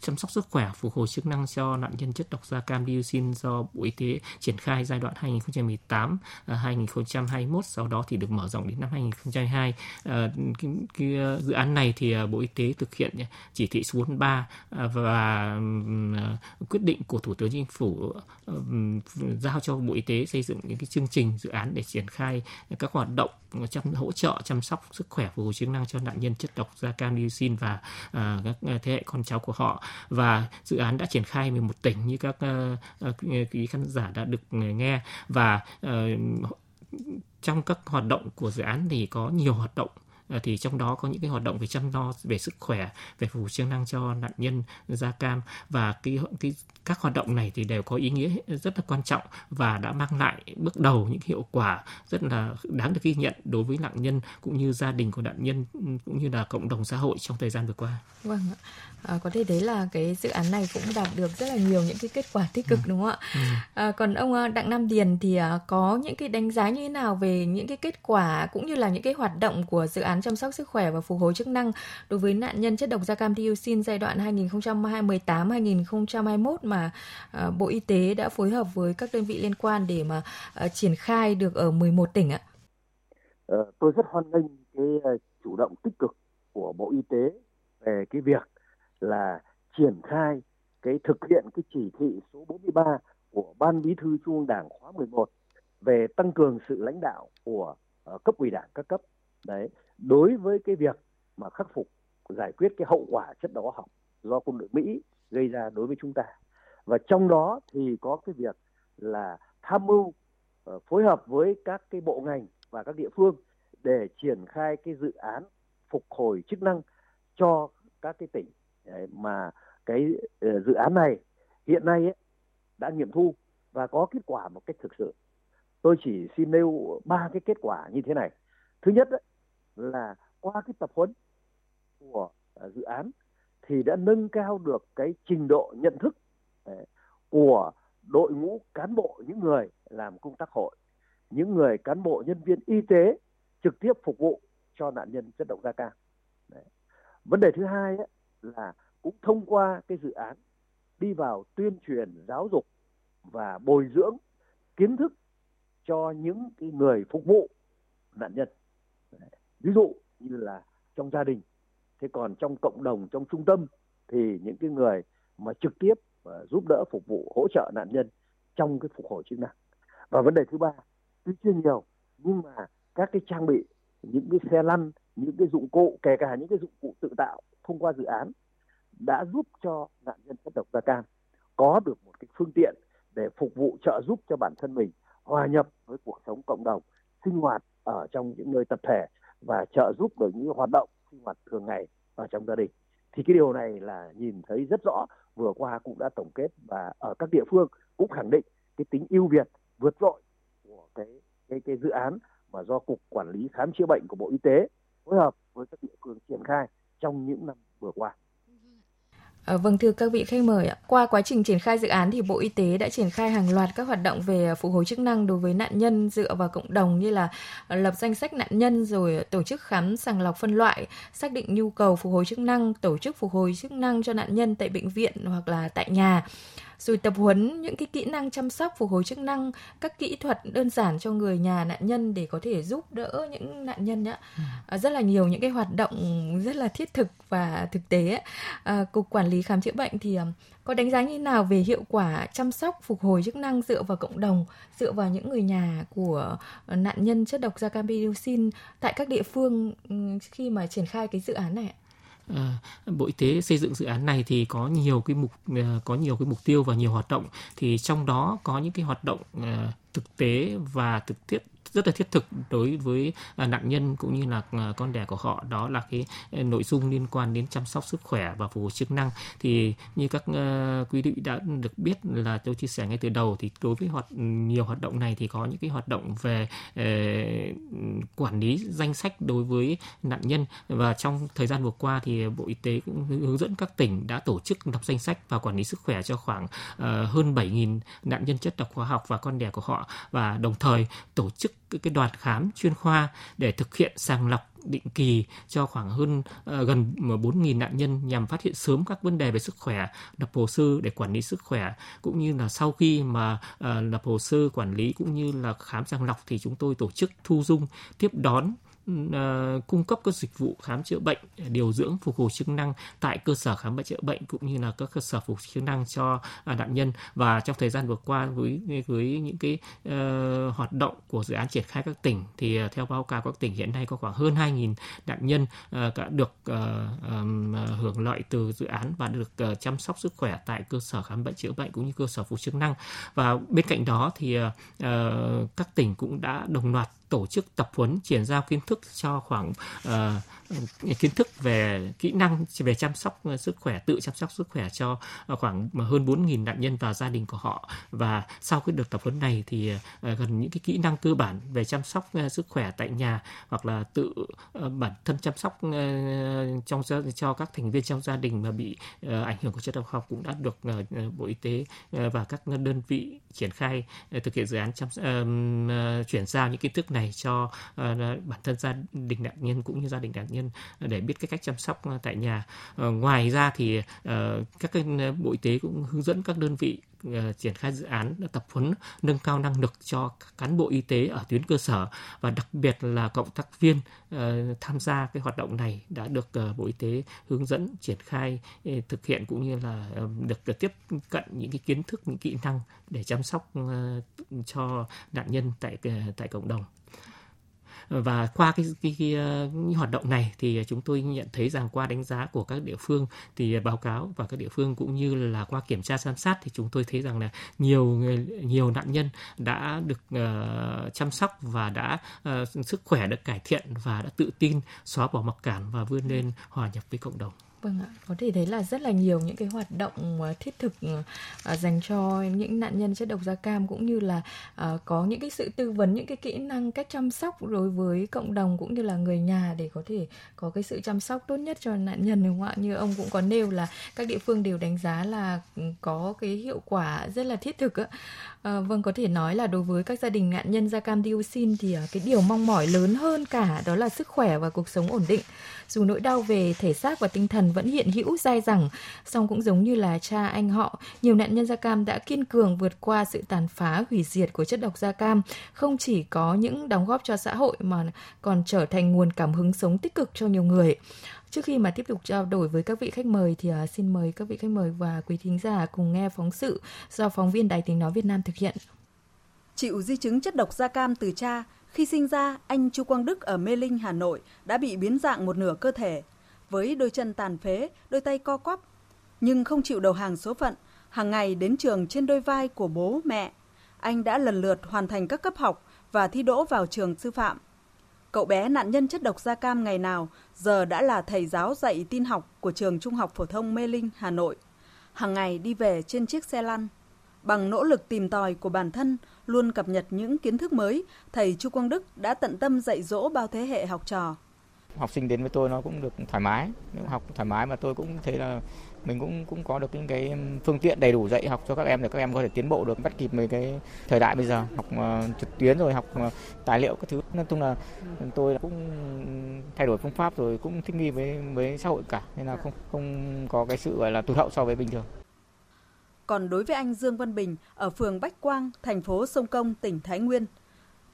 chăm sóc sức khỏe phục hồi chức năng cho nạn nhân chất độc da cam dioxin do Bộ Y tế triển khai giai đoạn 2018-2021 sau đó thì được mở rộng đến năm 2022 cái, cái, dự án này thì Bộ Y tế thực hiện chỉ thị số 43 và quyết định của Thủ tướng Chính phủ giao cho Bộ Y tế xây dựng những cái chương trình dự án để triển khai các hoạt động chăm hỗ trợ chăm sóc sức khỏe phục hồi chức năng cho nạn nhân chất đọc da cam dioxin và uh, các ờ, thế hệ con cháu của họ. Và dự án đã triển khai 11 tỉnh như các uh, quý khán giả đã được nghe. Và uh, trong các hoạt động của dự án thì có nhiều hoạt động thì trong đó có những cái hoạt động về chăm lo về sức khỏe về phục vụ chức năng cho nạn nhân da cam và cái, cái các hoạt động này thì đều có ý nghĩa rất là quan trọng và đã mang lại bước đầu những hiệu quả rất là đáng được ghi nhận đối với nạn nhân cũng như gia đình của nạn nhân cũng như là cộng đồng xã hội trong thời gian vừa qua. Vâng ạ. À, có thể đấy là cái dự án này cũng đạt được rất là nhiều những cái kết quả tích cực ừ. đúng không ạ? Ừ. À, còn ông à, Đặng Nam Điền thì à, có những cái đánh giá như thế nào về những cái kết quả cũng như là những cái hoạt động của dự án chăm sóc sức khỏe và phục hồi chức năng đối với nạn nhân chất độc da cam dioxin giai đoạn 2018-2021 mà à, Bộ Y tế đã phối hợp với các đơn vị liên quan để mà triển khai được ở 11 tỉnh ạ? Ờ, tôi rất hoan nghênh cái chủ động tích cực của Bộ Y tế về cái việc là triển khai cái thực hiện cái chỉ thị số 43 của Ban Bí thư Trung ương Đảng khóa 11 về tăng cường sự lãnh đạo của uh, cấp ủy đảng các cấp. Đấy đối với cái việc mà khắc phục giải quyết cái hậu quả chất độc hóa học do quân đội Mỹ gây ra đối với chúng ta. Và trong đó thì có cái việc là tham mưu uh, phối hợp với các cái bộ ngành và các địa phương để triển khai cái dự án phục hồi chức năng cho các cái tỉnh. Đấy, mà cái uh, dự án này hiện nay ấy, đã nghiệm thu và có kết quả một cách thực sự. Tôi chỉ xin nêu ba cái kết quả như thế này. Thứ nhất ấy, là qua cái tập huấn của uh, dự án thì đã nâng cao được cái trình độ nhận thức của đội ngũ cán bộ những người làm công tác hội, những người cán bộ nhân viên y tế trực tiếp phục vụ cho nạn nhân chất độc da cam. Đấy. Vấn đề thứ hai ấy, là cũng thông qua cái dự án đi vào tuyên truyền giáo dục và bồi dưỡng kiến thức cho những cái người phục vụ nạn nhân. Ví dụ như là trong gia đình, thế còn trong cộng đồng, trong trung tâm thì những cái người mà trực tiếp ờ, giúp đỡ, phục vụ, hỗ trợ nạn nhân trong cái phục hồi chức năng. Và vấn đề thứ ba, tuy chưa nhiều, nhưng mà các cái trang bị, những cái xe lăn những cái dụng cụ, kể cả những cái dụng cụ tự tạo thông qua dự án, đã giúp cho nạn nhân chất độc da cam có được một cái phương tiện để phục vụ trợ giúp cho bản thân mình, hòa nhập với cuộc sống cộng đồng, sinh hoạt ở trong những nơi tập thể và trợ giúp được những hoạt động sinh hoạt thường ngày ở trong gia đình. Thì cái điều này là nhìn thấy rất rõ, vừa qua cũng đã tổng kết và ở các địa phương cũng khẳng định cái tính ưu việt, vượt trội của cái cái cái dự án mà do cục quản lý khám chữa bệnh của bộ y tế phối hợp với các địa phương triển khai trong những năm vừa qua À, vâng thưa các vị khách mời ạ. Qua quá trình triển khai dự án thì Bộ Y tế đã triển khai hàng loạt các hoạt động về phục hồi chức năng đối với nạn nhân dựa vào cộng đồng như là à, lập danh sách nạn nhân rồi tổ chức khám sàng lọc phân loại, xác định nhu cầu phục hồi chức năng, tổ chức phục hồi chức năng cho nạn nhân tại bệnh viện hoặc là tại nhà rồi tập huấn những cái kỹ năng chăm sóc phục hồi chức năng các kỹ thuật đơn giản cho người nhà nạn nhân để có thể giúp đỡ những nạn nhân nhá ừ. à, rất là nhiều những cái hoạt động rất là thiết thực và thực tế à, cục quản lý khám chữa bệnh thì à, có đánh giá như nào về hiệu quả chăm sóc phục hồi chức năng dựa vào cộng đồng dựa vào những người nhà của nạn nhân chất độc da cam dioxin tại các địa phương ừ, khi mà triển khai cái dự án này ạ? À, Bộ Y tế xây dựng dự án này thì có nhiều cái mục ờ, có nhiều cái mục tiêu và nhiều hoạt động. Thì trong đó có những cái hoạt động ờ, thực tế và thực tiễn rất là thiết thực đối với à, nạn nhân cũng như là à, con đẻ của họ. Đó là cái à, nội dung liên quan đến chăm sóc sức khỏe và phục hồi chức năng. Thì như các quý vị đã được biết là tôi chia sẻ ngay từ đầu thì đối với hoạt, nhiều hoạt động này thì có những cái hoạt động về quản lý danh sách đối với nạn nhân. Và trong thời gian vừa qua thì Bộ Y tế cũng hướng dẫn các tỉnh đã tổ chức lập danh sách và quản lý sức khỏe cho khoảng hơn 7.000 nạn nhân chất độc hóa học và con đẻ của họ. Và đồng thời tổ chức cái đoàn khám chuyên khoa để thực hiện sàng lọc định kỳ cho khoảng hơn uh, gần ờ, 4.000 nạn nhân nhằm phát hiện sớm các vấn đề về sức khỏe, lập hồ sơ để quản lý sức khỏe. Cũng như là sau khi mà uh, lập hồ sơ quản lý cũng như là khám sàng lọc thì chúng tôi tổ chức thu dung tiếp đón uh, cung cấp các dịch vụ khám chữa bệnh, điều dưỡng, phục hồi chức năng tại cơ sở khám bệnh chữa bệnh cũng như là các cơ sở phục hồi chức năng cho uh, nạn nhân. Và trong thời gian vừa qua với với những cái uh, hoạt động của dự án triển khai các tỉnh thì uh, theo báo cáo các tỉnh hiện nay có khoảng hơn 2.000 nạn nhân uh, đã được uh, um, hưởng lợi từ dự án và được uh, chăm sóc sức khỏe tại cơ sở khám bệnh chữa bệnh cũng như cơ sở phục chức năng. Và bên cạnh đó thì uh, các tỉnh cũng đã đồng loạt tổ chức tập huấn chuyển giao kiến thức cho khoảng uh, kiến thức về kỹ năng, về chăm sóc ờ, sức khỏe, tự chăm sóc sức khỏe cho ờ, khoảng hơn 4.000 nạn nhân và gia đình của họ. Và sau cái đợt tập huấn này thì ờ, gần những cái kỹ năng cơ bản về chăm sóc sức khỏe tại nhà hoặc là tự bản thân chăm sóc trong cho các thành viên trong gia đình mà bị ảnh hưởng của chất độc học cũng đã được Bộ Y tế và các đơn vị triển khai thực hiện dự án chăm chuyển giao những kiến thức này cho bản thân gia đình nạn nhân cũng như gia đình nạn nhân để biết cái cách chăm sóc ờ, tại nhà. Ờ, ngoài ra thì ờ, các cái Bộ Y tế cũng hướng dẫn các đơn vị triển khai dự án tập huấn nâng cao năng lực cho cán bộ y tế ở tuyến cơ sở và đặc biệt là cộng tác viên tham gia cái hoạt động này đã được Bộ Y tế hướng dẫn, triển khai thực hiện cũng như là được tiếp cận những cái kiến thức, những kỹ năng để chăm sóc cho nạn nhân tại tại cộng đồng và qua cái, cái, cái, cái hoạt động này thì chúng tôi nhận thấy rằng qua đánh giá của các địa phương thì báo cáo và các địa phương cũng như là qua kiểm tra giám sát thì chúng tôi thấy rằng là nhiều nhiều nạn nhân đã được uh, chăm sóc và đã uh, sức khỏe được cải thiện và đã tự tin xóa bỏ mặc cảm và vươn lên hòa nhập với cộng đồng. Vâng ạ, có thể thấy là rất là nhiều những cái hoạt động ờ, thiết thực ờ, dành cho những nạn nhân chất độc da cam cũng như là ờ, có những cái sự tư vấn những cái kỹ năng cách chăm sóc đối với cộng đồng cũng như là người nhà để có thể có cái sự chăm sóc tốt nhất cho nạn nhân đúng không ạ? Như ông cũng có nêu là các địa phương đều đánh giá là ừ, có cái hiệu quả rất là thiết thực ạ. À, vâng có thể nói là đối với các gia đình nạn nhân da cam dioxin thì cái điều mong mỏi lớn hơn cả đó là sức khỏe và cuộc sống ổn định. Dù nỗi đau về thể xác và tinh thần vẫn hiện hữu dai dẳng, song cũng giống như là cha anh họ, nhiều nạn nhân da cam đã kiên cường vượt qua sự tàn phá hủy diệt của chất độc da cam, không chỉ có những đóng góp cho xã hội mà còn trở thành nguồn cảm hứng sống tích cực cho nhiều người. Trước khi mà tiếp tục trao đổi với các vị khách mời thì uh, xin mời các vị khách mời và quý thính giả cùng nghe phóng sự do phóng viên Đài Tiếng Nói Việt Nam thực hiện. Chịu di chứng chất độc da cam từ cha, khi sinh ra, anh Chu Quang Đức ở Mê Linh, Hà Nội đã bị biến dạng một nửa cơ thể, với đôi chân tàn phế, đôi tay co quắp. Nhưng không chịu đầu hàng số phận, hàng ngày đến trường trên đôi vai của bố, mẹ. Anh đã lần lượt hoàn thành các cấp học và thi đỗ vào trường sư phạm. Cậu bé nạn nhân chất độc da cam ngày nào giờ đã là thầy giáo dạy tin học của trường Trung học phổ thông Mê Linh, Hà Nội. Hàng ngày đi về trên chiếc xe lăn. Bằng nỗ lực tìm tòi của bản thân, luôn cập nhật những kiến thức mới, thầy Chu Quang Đức đã tận tâm dạy dỗ bao thế hệ học trò. Học sinh đến với tôi nó cũng được thoải mái, nếu học thoải mái mà tôi cũng thấy là mình cũng cũng có được những cái phương tiện đầy đủ dạy học cho các em để các em có thể tiến bộ được bắt kịp với cái thời đại bây giờ. Học uh, trực tuyến rồi học uh, tài liệu các thứ. Nói chung là tôi cũng thay đổi phương pháp rồi cũng thích nghi với với xã hội cả nên là không không có cái sự gọi là tụt hậu so với bình thường. Còn đối với anh Dương Văn Bình ở phường Bách Quang, thành phố Sông Công, tỉnh Thái Nguyên,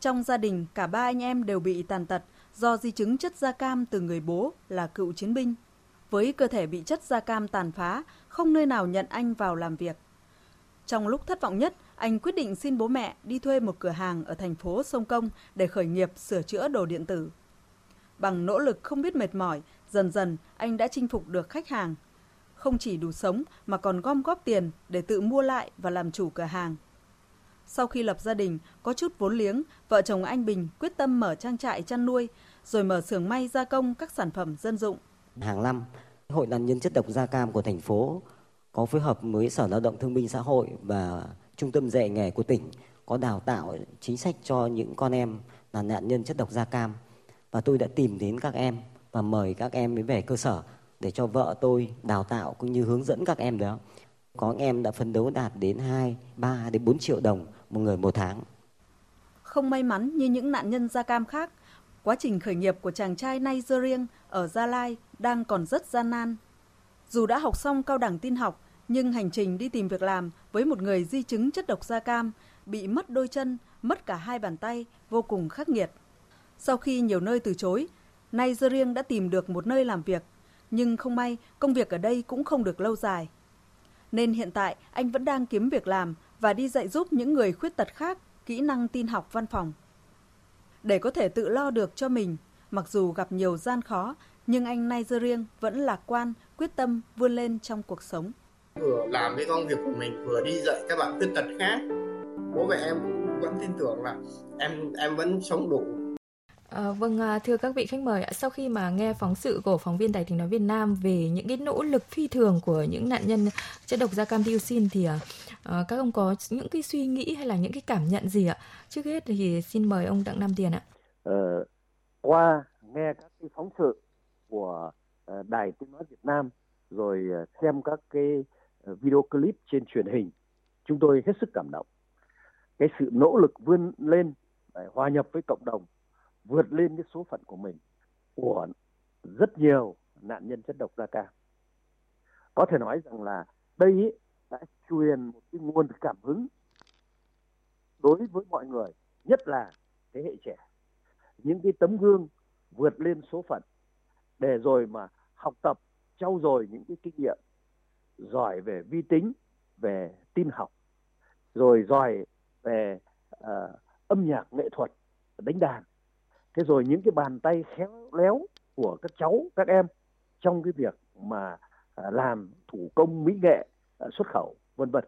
trong gia đình cả ba anh em đều bị tàn tật do di chứng chất da cam từ người bố là cựu chiến binh. Với cơ thể bị chất da cam tàn phá, không nơi nào nhận anh vào làm việc. Trong lúc thất vọng nhất, anh quyết định xin bố mẹ đi thuê một cửa hàng ở thành phố Sông Công để khởi nghiệp sửa chữa đồ điện tử. Bằng nỗ lực không biết mệt mỏi, dần dần anh đã chinh phục được khách hàng, không chỉ đủ sống mà còn gom góp tiền để tự mua lại và làm chủ cửa hàng. Sau khi lập gia đình, có chút vốn liếng, vợ chồng anh Bình quyết tâm mở trang trại chăn nuôi, rồi mở xưởng may gia công các sản phẩm dân dụng. Hàng năm, Hội nạn nhân chất độc da cam của thành phố có phối hợp với Sở Lao động Thương binh Xã hội và Trung tâm dạy nghề của tỉnh có đào tạo chính sách cho những con em là nạn nhân chất độc da cam. Và tôi đã tìm đến các em và mời các em về cơ sở để cho vợ tôi đào tạo cũng như hướng dẫn các em đó. Có em đã phấn đấu đạt đến 2, 3 đến 4 triệu đồng một người một tháng. Không may mắn như những nạn nhân da cam khác, quá trình khởi nghiệp của chàng trai Nigerian ở Gia Lai đang còn rất gian nan. Dù đã học xong cao đẳng tin học, nhưng hành trình đi tìm việc làm với một người di chứng chất độc da cam, bị mất đôi chân, mất cả hai bàn tay, vô cùng khắc nghiệt. Sau khi nhiều nơi từ chối, Nigerian đã tìm được một nơi làm việc nhưng không may công việc ở đây cũng không được lâu dài. Nên hiện tại anh vẫn đang kiếm việc làm và đi dạy giúp những người khuyết tật khác kỹ năng tin học văn phòng. Để có thể tự lo được cho mình, mặc dù gặp nhiều gian khó, nhưng anh Nigerian vẫn lạc quan, quyết tâm vươn lên trong cuộc sống. Vừa làm cái công việc của mình, vừa đi dạy các bạn khuyết tật khác. Bố mẹ em cũng vẫn tin tưởng là em em vẫn sống đủ Ờ, vâng, à, vâng, thưa các vị khách mời, sau khi mà nghe phóng sự của phóng viên Đài tiếng nói Việt Nam về những cái nỗ lực phi thường của những nạn nhân chất độc da cam dioxin thì à, ờ, các ông có những cái suy nghĩ hay là những cái cảm nhận gì ạ? Trước hết thì xin mời ông Đặng Nam Tiền ạ. Ờ, qua nghe các cái phóng sự của ờ, Đài tiếng nói Việt Nam rồi xem các cái video clip trên truyền hình, chúng tôi hết sức cảm động. Cái sự nỗ lực vươn lên để hòa nhập với cộng đồng vượt lên cái số phận của mình của rất nhiều nạn nhân chất độc da cam. Có thể nói rằng là đây ý, đã truyền một cái nguồn cảm hứng đối với mọi người nhất là thế hệ trẻ. Những cái tấm gương vượt lên số phận để rồi mà học tập trau dồi những cái kinh nghiệm giỏi về vi tính về tin học rồi giỏi về uh, âm nhạc nghệ thuật đánh đàn thế rồi những cái bàn tay khéo léo của các cháu, các em trong cái việc mà à, làm thủ công mỹ nghệ à, xuất khẩu, vân vân.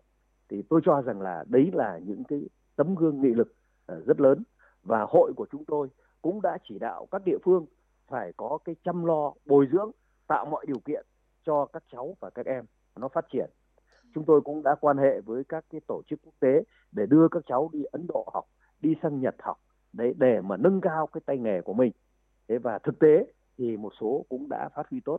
Thì tôi cho rằng là đấy là những cái tấm gương nghị lực à, rất lớn. Và hội của chúng tôi cũng đã chỉ đạo các địa phương phải có cái chăm lo, bồi dưỡng, tạo mọi điều kiện cho các cháu và các em nó phát triển. Chúng tôi cũng đã quan hệ với các cái tổ chức quốc tế để đưa các cháu đi Ấn Độ học, đi sang Nhật học đấy để mà nâng cao cái tay nghề của mình. Thế và thực tế thì một số cũng đã phát huy tốt.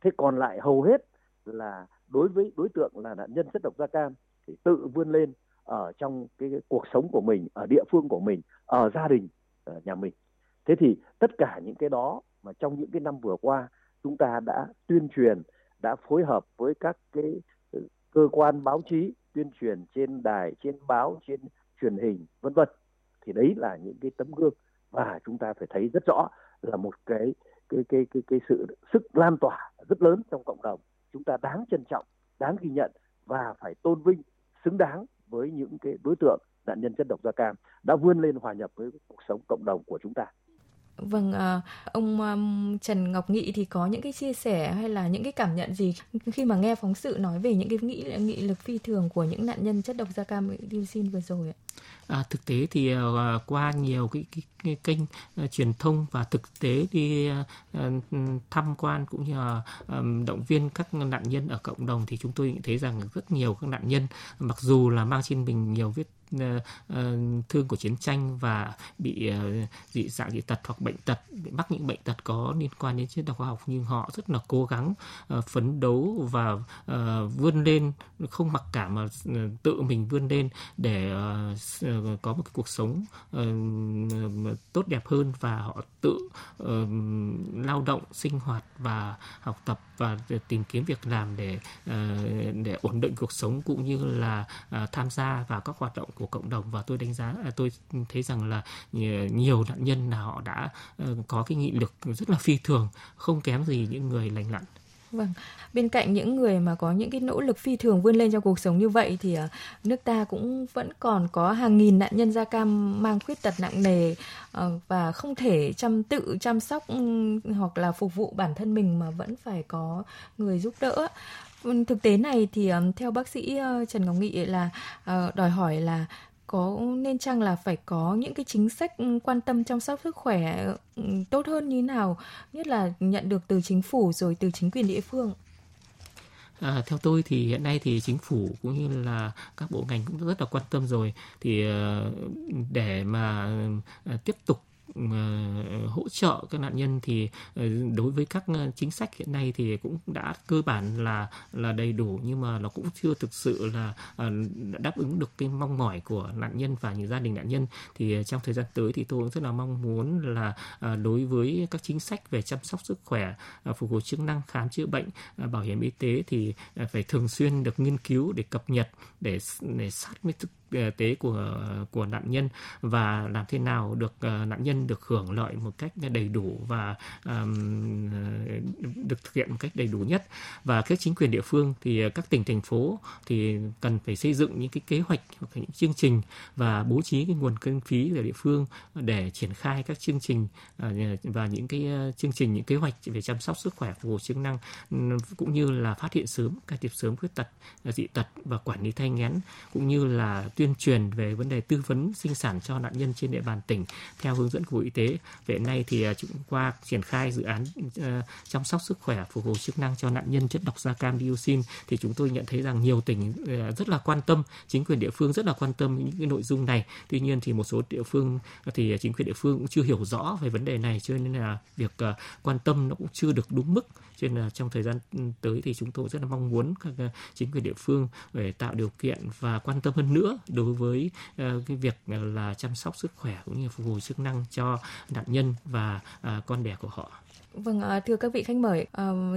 Thế còn lại hầu hết là đối với đối tượng là nạn nhân chất độc da cam thì tự vươn lên ở trong cái, cái cuộc sống của mình ở địa phương của mình ở gia đình ở nhà mình. Thế thì tất cả những cái đó mà trong những cái năm vừa qua chúng ta đã tuyên truyền đã phối hợp với các cái ờ, cơ quan báo chí tuyên truyền trên đài trên báo trên truyền hình vân vân thì đấy là những cái tấm gương và chúng ta phải thấy rất rõ là một cái cái cái cái cái sự sức lan tỏa rất lớn trong cộng đồng. Chúng ta đáng trân trọng, đáng ghi nhận và phải tôn vinh, xứng đáng với những cái đối tượng nạn nhân chất độc da cam đã vươn lên hòa nhập với cuộc sống cộng đồng của chúng ta. Vâng, à, ông um, Trần Ngọc Nghị thì có những cái chia sẻ hay là những cái cảm nhận gì khi mà nghe phóng sự nói về những cái nghị nghị lực phi thường của những nạn nhân chất độc da cam dioxin vừa rồi ạ? À, thực tế thì uh, qua nhiều cái, cái, cái kênh uh, truyền thông và thực tế đi uh, tham quan cũng như là um, động viên các nạn nhân ở cộng đồng thì chúng tôi thấy rằng rất nhiều các nạn nhân mặc dù là mang trên mình nhiều vết Ờ, ờ, thương của chiến tranh và bị ờ, dị dạng dị tật hoặc bệnh tật, bị mắc những bệnh tật có liên quan đến triết học khoa học nhưng họ rất là cố gắng phấn đấu và vươn lên, không mặc cảm mà tự mình vươn lên để có một cuộc sống tốt đẹp hơn và họ tự lao động, sinh hoạt và học tập và tìm kiếm việc làm để để ổn định cuộc sống cũng như là tham gia vào các hoạt động của cộng đồng và tôi đánh giá à, tôi thấy rằng là nhiều nạn nhân là họ đã ờ, có cái nghị lực rất là phi thường không kém gì những người lành lặn Vâng, bên cạnh những người mà có những cái nỗ lực phi thường vươn lên trong cuộc sống như vậy thì à, nước ta cũng vẫn còn có hàng nghìn nạn nhân da cam mang khuyết tật nặng nề ờ, và không thể chăm tự chăm sóc hoặc là phục vụ bản thân mình mà vẫn phải có người giúp đỡ. Thực tế này thì theo bác sĩ Trần Ngọc Nghị là ờ, đòi hỏi là có nên chăng là phải có những cái chính sách quan tâm chăm sóc sức khỏe tốt hơn như nào nhất là nhận được từ chính phủ rồi từ chính quyền địa phương? À, theo tôi thì hiện nay thì chính phủ cũng như là các bộ ngành cũng rất là quan tâm rồi. Thì ờ, để mà ờ, tiếp tục Ờ, hỗ trợ các nạn nhân thì ờ, đối với các ờ, chính sách hiện nay thì cũng đã cơ bản là là đầy đủ, nhưng mà nó cũng chưa thực sự là đáp ứng được cái mong mỏi của nạn nhân và những gia đình nạn nhân. Thì trong thời gian tới thì tôi cũng rất là mong muốn là đối với các chính sách về chăm sóc sức khỏe phục hồi chức năng, khám chữa bệnh bảo hiểm y tế thì phải thường xuyên được nghiên cứu để cập nhật, để để sát với thực Ờ, tế của của nạn nhân và làm thế nào được uh, nạn nhân được hưởng lợi một cách đầy đủ và um, được thực hiện một cách đầy đủ nhất. Và các chính quyền địa phương thì các tỉnh thành phố thì cần phải xây dựng những cái kế hoạch hoặc những chương trình và bố trí cái nguồn kinh phí ở địa phương để triển khai các chương trình và những cái chương trình những kế hoạch về chăm sóc sức khỏe phục hồi chức năng cũng như là phát hiện sớm can thiệp sớm khuyết tật dị tật và quản lý thai nghén cũng như là tuyên tuyên truyền về vấn đề tư vấn sinh sản cho nạn nhân trên địa bàn tỉnh theo hướng dẫn của Bộ Y tế. Về nay thì à, chúng qua triển khai dự án uh, chăm sóc sức khỏe phục hồi chức năng cho nạn nhân chất độc da cam dioxin thì chúng tôi nhận thấy rằng nhiều tỉnh uh, rất là quan tâm, chính quyền địa phương rất là quan tâm những cái nội dung này. Tuy nhiên thì một số địa phương thì chính quyền địa phương cũng chưa hiểu rõ về vấn đề này cho nên là việc uh, quan tâm nó cũng chưa được đúng mức cho nên là trong thời gian tới thì chúng tôi rất là mong muốn các chính quyền địa phương để tạo điều kiện và quan tâm hơn nữa đối với ờ, cái việc ờ, là chăm sóc sức khỏe cũng như phục hồi chức năng cho nạn nhân và ờ, con đẻ của họ. Vâng, thưa các vị khách mời,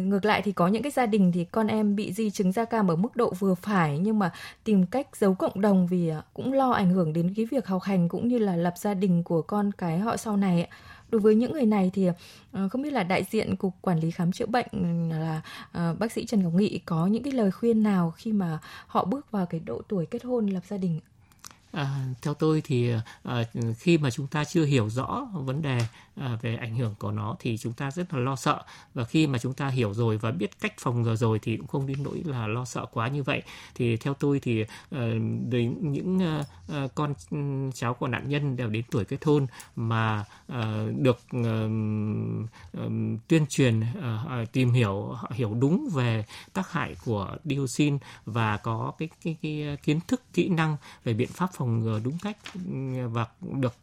ngược lại thì có những cái gia đình thì con em bị di chứng da cam ở mức độ vừa phải nhưng mà tìm cách giấu cộng đồng vì cũng lo ảnh hưởng đến cái việc học hành cũng như là lập gia đình của con cái họ sau này. Đối với những người này thì ờ, không biết là đại diện cục quản lý khám chữa bệnh ừ, là ờ, bác sĩ Trần Ngọc Nghị có những cái lời khuyên nào khi mà họ bước vào cái độ tuổi kết hôn lập gia đình? À, theo tôi thì à, khi mà chúng ta chưa hiểu rõ vấn đề À, về ảnh hưởng của nó thì chúng ta rất là lo sợ. Và khi mà chúng ta hiểu rồi và biết cách phòng ngừa rồi thì cũng không đến nỗi là lo sợ quá như vậy. Thì theo tôi thì ờ, đến những ờ, ờ, con cháu của nạn nhân đều đến tuổi kết hôn mà được tuyên truyền tìm hiểu hiểu đúng về tác hại của dioxin và có cái, cái, cái kiến thức kỹ năng về biện pháp phòng ngừa đúng cách và được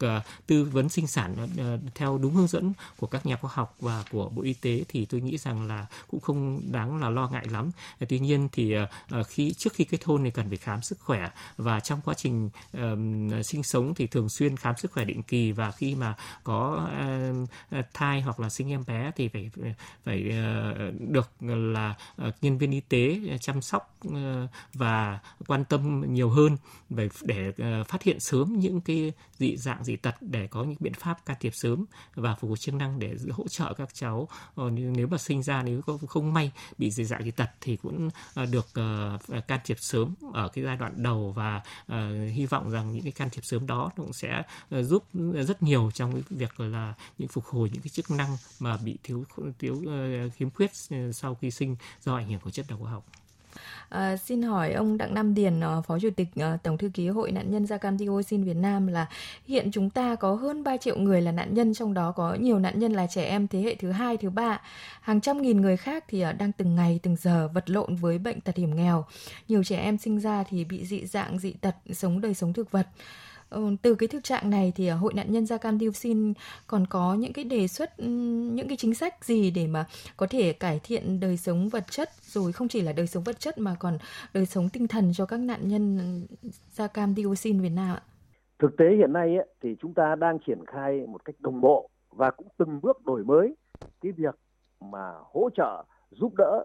tư vấn sinh sản theo đúng hướng dẫn của các nhà khoa học và của Bộ Y tế thì tôi nghĩ rằng là cũng không đáng là lo ngại lắm. Ờ, tuy nhiên thì ờ, ờ, khi trước khi kết hôn thì cần phải khám sức khỏe và trong quá trình um, sinh sống thì thường xuyên khám sức khỏe định kỳ và khi mà có uh, thai hoặc là sinh em bé thì phải phải uh, được là uh, nhân viên y tế chăm sóc uh, và quan tâm nhiều hơn để để uh, phát hiện sớm những cái dị dạng dị tật để có những biện pháp can thiệp sớm và phục hồi chức năng để hỗ trợ các cháu ờ, nếu mà sinh ra, nếu có, không may bị dị dạng dị tật thì cũng ờ, được ờ, can thiệp sớm ở cái giai đoạn đầu và hy vọng rằng những cái can thiệp sớm đó cũng sẽ giúp rất nhiều trong cái việc là những phục hồi những cái chức năng mà bị thiếu thiếu khiếm khuyết sau khi sinh do ảnh hưởng của chất độc hóa học. À, xin hỏi ông Đặng Nam Điền, ờ, Phó Chủ tịch ờ, Tổng thư ký Hội nạn nhân da cam dioxin Việt Nam là hiện chúng ta có hơn 3 triệu người là nạn nhân, trong đó có nhiều nạn nhân là trẻ em thế hệ thứ hai, thứ ba. Hàng trăm nghìn người khác thì ờ, đang từng ngày, từng giờ vật lộn với bệnh tật hiểm nghèo. Nhiều trẻ em sinh ra thì bị dị dạng, dị tật, sống đời sống thực vật. Ừ, từ cái thực trạng này thì à, hội nạn nhân da cam dioxin còn có những cái đề xuất ừ, những cái chính sách gì để mà có thể cải thiện đời sống vật chất rồi không chỉ là đời sống vật chất mà còn đời sống tinh thần cho các nạn nhân da cam dioxin Việt Nam ạ? Thực tế hiện nay ấy, thì chúng ta đang triển khai một cách đồng bộ và cũng từng bước đổi mới cái việc mà hỗ trợ giúp đỡ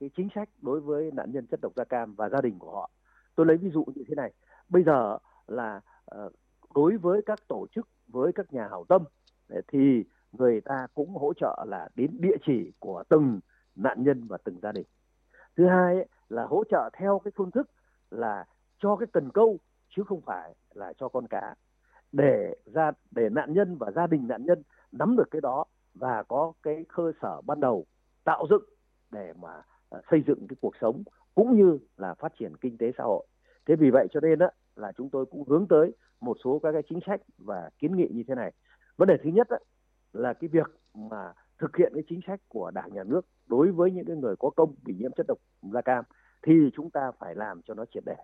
cái chính sách đối với nạn nhân chất độc da cam và gia đình của họ. Tôi lấy ví dụ như thế này. Bây giờ là Ờ, đối với các tổ chức với các nhà hảo tâm thì người ta cũng hỗ trợ là đến địa chỉ của từng nạn nhân và từng gia đình. Thứ hai ấy, là hỗ trợ theo cái phương thức là cho cái cần câu chứ không phải là cho con cá. Để ra để nạn nhân và gia đình nạn nhân nắm được cái đó và có cái cơ sở ban đầu tạo dựng để mà ờ, xây dựng cái cuộc sống cũng như là phát triển kinh tế xã hội. Thế vì vậy cho nên á là chúng tôi cũng hướng tới một số các cái chính sách và kiến nghị như thế này. Vấn đề thứ nhất đó, là cái việc mà thực hiện cái chính sách của đảng nhà nước đối với những cái người có công bị nhiễm chất độc da cam thì chúng ta phải làm cho nó triệt để.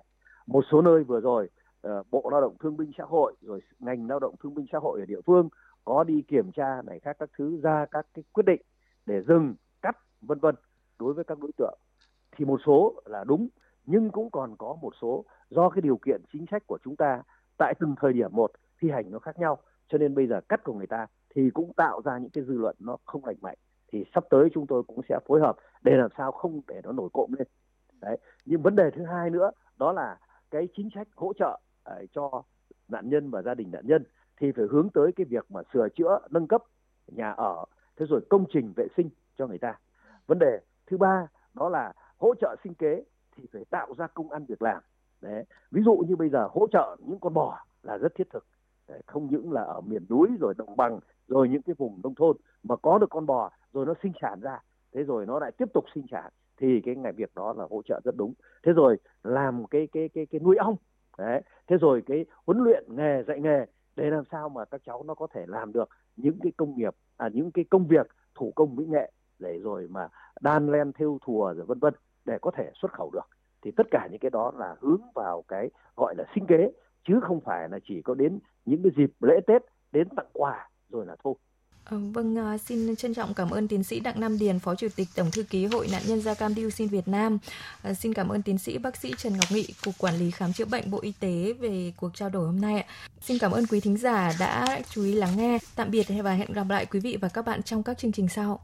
Một số nơi vừa rồi ờ, bộ lao động thương binh xã hội rồi ngành lao động thương binh xã hội ở địa phương có đi kiểm tra này khác các thứ ra các cái quyết định để dừng cắt vân vân đối với các đối tượng. Thì một số là đúng nhưng cũng còn có một số, do cái điều kiện chính sách của chúng ta, tại từng thời điểm một, thi hành nó khác nhau. Cho nên bây giờ cắt của người ta thì cũng tạo ra những cái dư luận nó không lành mạnh. Thì sắp tới chúng tôi cũng sẽ phối hợp để làm sao không để nó nổi cộm lên. Đấy. Nhưng vấn đề thứ hai nữa, đó là cái chính sách hỗ trợ cho nạn nhân và gia đình nạn nhân thì phải hướng tới cái việc mà sửa chữa, nâng cấp nhà ở, thế rồi công trình vệ sinh cho người ta. Vấn đề thứ ba đó là hỗ trợ sinh kế thì phải tạo ra công ăn việc làm. Đấy ví dụ như bây giờ hỗ trợ những con bò là rất thiết thực. Đấy, không những là ở miền núi rồi đồng bằng rồi những cái vùng nông thôn mà có được con bò rồi nó sinh sản ra thế rồi nó lại tiếp tục sinh sản thì cái ngày việc đó là hỗ trợ rất đúng. Thế rồi làm cái cái cái cái nuôi ong đấy thế rồi cái huấn luyện nghề dạy nghề để làm sao mà các cháu nó có thể làm được những cái công nghiệp à những cái công việc thủ công mỹ nghệ để rồi mà đan len thêu thùa rồi vân vân để có thể xuất khẩu được thì tất cả những cái đó là hướng vào cái gọi là sinh kế chứ không phải là chỉ có đến những cái dịp lễ Tết đến tặng quà rồi là thôi. Ờ, vâng, ờ, xin trân trọng cảm ơn tiến sĩ Đặng Nam Điền, Phó Chủ tịch Tổng thư ký Hội nạn nhân da cam dioxin Việt Nam. À, xin cảm ơn tiến sĩ bác sĩ Trần Ngọc Nghị, Cục Quản lý Khám chữa bệnh Bộ Y tế về cuộc trao đổi hôm nay. Xin cảm ơn quý thính giả đã chú ý lắng nghe. Tạm biệt và hẹn gặp lại quý vị và các bạn trong các chương trình sau.